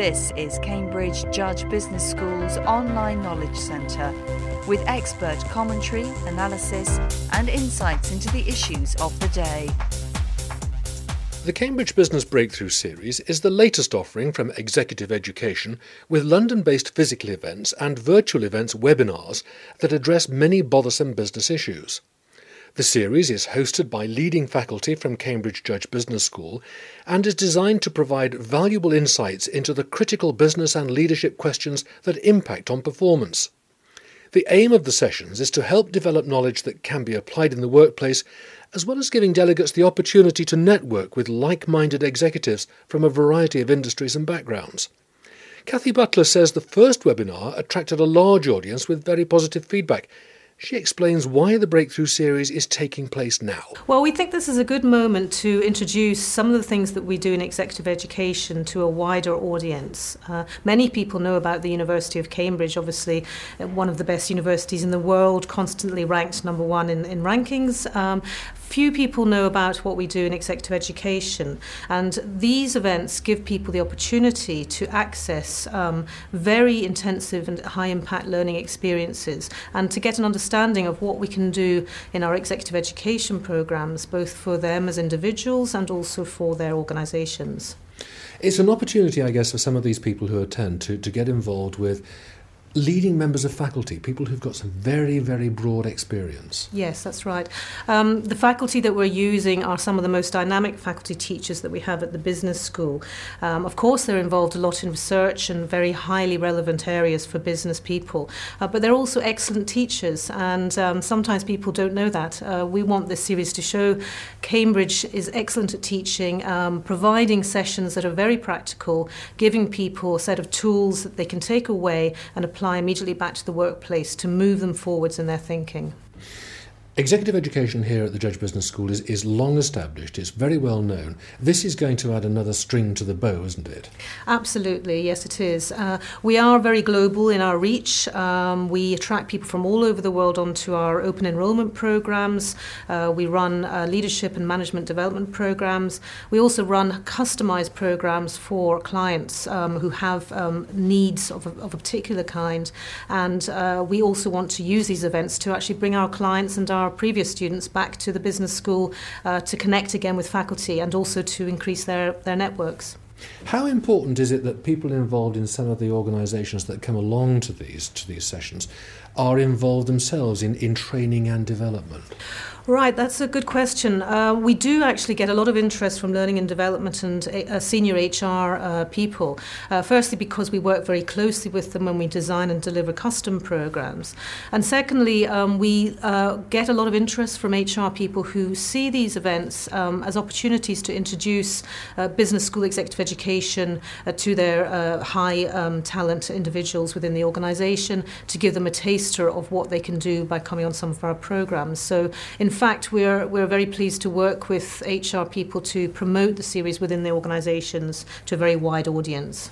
This is Cambridge Judge Business School's online knowledge centre with expert commentary, analysis, and insights into the issues of the day. The Cambridge Business Breakthrough Series is the latest offering from Executive Education with London based physical events and virtual events webinars that address many bothersome business issues. The series is hosted by leading faculty from Cambridge Judge Business School and is designed to provide valuable insights into the critical business and leadership questions that impact on performance. The aim of the sessions is to help develop knowledge that can be applied in the workplace, as well as giving delegates the opportunity to network with like minded executives from a variety of industries and backgrounds. Cathy Butler says the first webinar attracted a large audience with very positive feedback, she explains why the Breakthrough Series is taking place now. Well, we think this is a good moment to introduce some of the things that we do in executive education to a wider audience. Uh, many people know about the University of Cambridge, obviously, uh, one of the best universities in the world, constantly ranked number one in, in rankings. Um, few people know about what we do in executive education, and these events give people the opportunity to access um, very intensive and high impact learning experiences and to get an understanding of what we can do in our executive education programs, both for them as individuals and also for their organisations. It's an opportunity, I guess, for some of these people who attend to, to get involved with leading members of faculty, people who've got some very, very broad experience. Yes, that's right. Um, the faculty that we're using are some of the most dynamic faculty teachers that we have at the business school. Um, of course, they're involved a lot in research and very highly relevant areas for business people, uh, but they're also excellent teachers, and um, sometimes people don't know that. Uh, we want this series to show Cambridge is excellent at teaching, um, providing sessions that are very practical, giving people a set of tools that they can take away and apply apply immediately back to the workplace to move them forwards in their thinking. Executive education here at the Judge Business School is, is long established, it's very well known. This is going to add another string to the bow, isn't it? Absolutely, yes, it is. Uh, we are very global in our reach. Um, we attract people from all over the world onto our open enrollment programs. Uh, we run uh, leadership and management development programs. We also run customized programs for clients um, who have um, needs of a, of a particular kind. And uh, we also want to use these events to actually bring our clients and our our previous students back to the business school uh, to connect again with faculty and also to increase their, their networks. How important is it that people involved in some of the organisations that come along to these to these sessions are involved themselves in, in training and development? Right, that's a good question. Uh, we do actually get a lot of interest from learning and development and uh, senior HR uh, people. Uh, firstly, because we work very closely with them when we design and deliver custom programs. And secondly, um, we uh, get a lot of interest from HR people who see these events um, as opportunities to introduce business school executive education to their high um, talent individuals within the organisation to give them a taster of what they can do by coming on some of our programs. So, in fact, we're, we're very pleased to work with HR people to promote the series within the organisations to a very wide audience.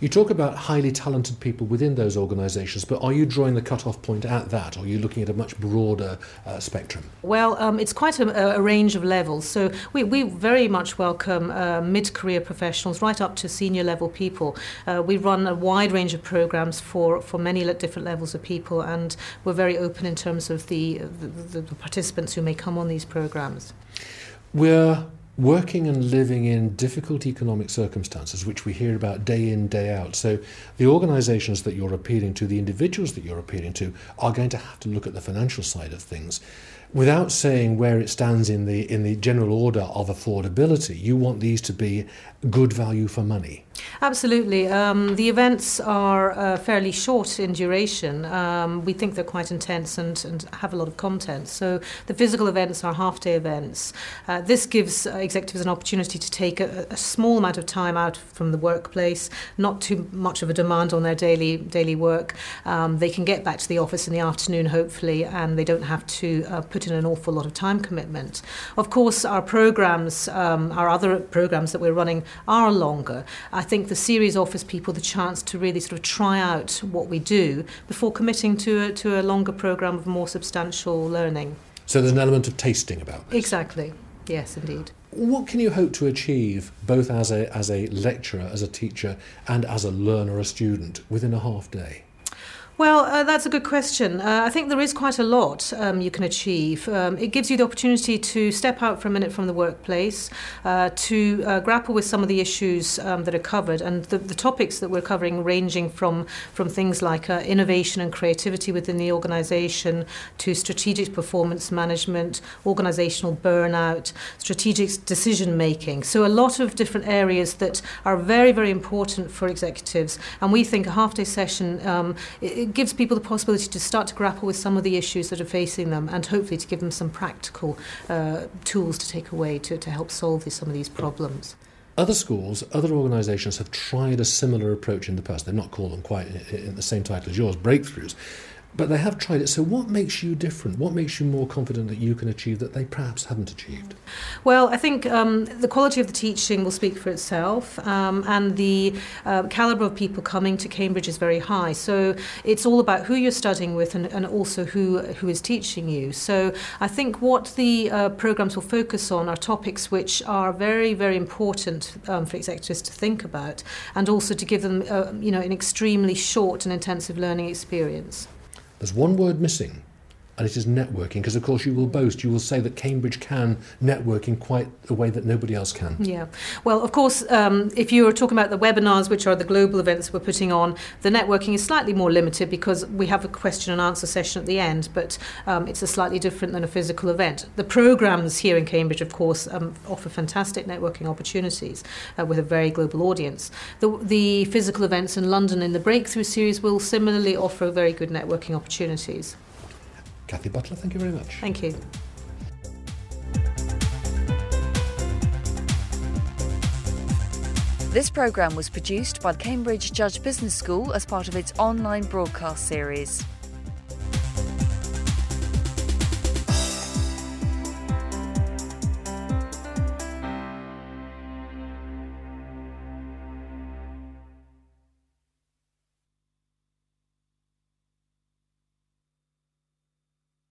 You talk about highly talented people within those organisations, but are you drawing the cut-off point at that, or are you looking at a much broader uh, spectrum? Well, um, it's quite a, a, range of levels. So we, we very much welcome uh, mid-career professionals right up to senior level people. Uh, we run a wide range of programs for, for many different levels of people, and we're very open in terms of the, the, the participants who may come on these programs. We're working and living in difficult economic circumstances, which we hear about day in, day out. So, the organisations that you're appealing to, the individuals that you're appealing to, are going to have to look at the financial side of things. Without saying where it stands in the in the general order of affordability, you want these to be good value for money. Absolutely. Um, the events are uh, fairly short in duration. Um, we think they're quite intense and, and have a lot of content. So the physical events are half day events. Uh, this gives executives an opportunity to take a, a small amount of time out from the workplace, not too much of a demand on their daily daily work. Um, they can get back to the office in the afternoon, hopefully, and they don't have to uh, put in an awful lot of time commitment. Of course, our programs, um, our other programs that we're running, are longer. I think the series offers people the chance to really sort of try out what we do before committing to a, to a longer program of more substantial learning. So there's an element of tasting about this. Exactly. Yes, indeed. What can you hope to achieve both as a, as a lecturer, as a teacher, and as a learner, a student, within a half day? Well, uh, that's a good question. Uh, I think there is quite a lot um, you can achieve. Um, it gives you the opportunity to step out for a minute from the workplace, uh, to uh, grapple with some of the issues um, that are covered, and the, the topics that we're covering ranging from, from things like uh, innovation and creativity within the organisation to strategic performance management, organisational burnout, strategic decision making. So, a lot of different areas that are very, very important for executives. And we think a half day session. It, gives people the possibility to start to grapple with some of the issues that are facing them and hopefully to give them some practical uh, tools to take away to, to help solve some of these problems. Other schools, other organisations have tried a similar approach in the past. They've not called them quite in the same title as yours, breakthroughs. But they have tried it. So, what makes you different? What makes you more confident that you can achieve that they perhaps haven't achieved? Well, I think um, the quality of the teaching will speak for itself, um, and the uh, calibre of people coming to Cambridge is very high. So, it's all about who you're studying with and, and also who, who is teaching you. So, I think what the uh, programmes will focus on are topics which are very, very important um, for executives to think about, and also to give them, uh, you know, an extremely short and intensive learning experience. There's one word missing, and it is networking, because of course you will boast, you will say that Cambridge can network in quite a way that nobody else can. Yeah. Well, of course, um, if you're talking about the webinars, which are the global events we're putting on, the networking is slightly more limited because we have a question and answer session at the end, but um, it's a slightly different than a physical event. The programs here in Cambridge, of course, um, offer fantastic networking opportunities uh, with a very global audience. The, the physical events in London in the Breakthrough series will similarly offer very good networking opportunities. Cathy Butler, thank you very much. Thank you. This programme was produced by the Cambridge Judge Business School as part of its online broadcast series.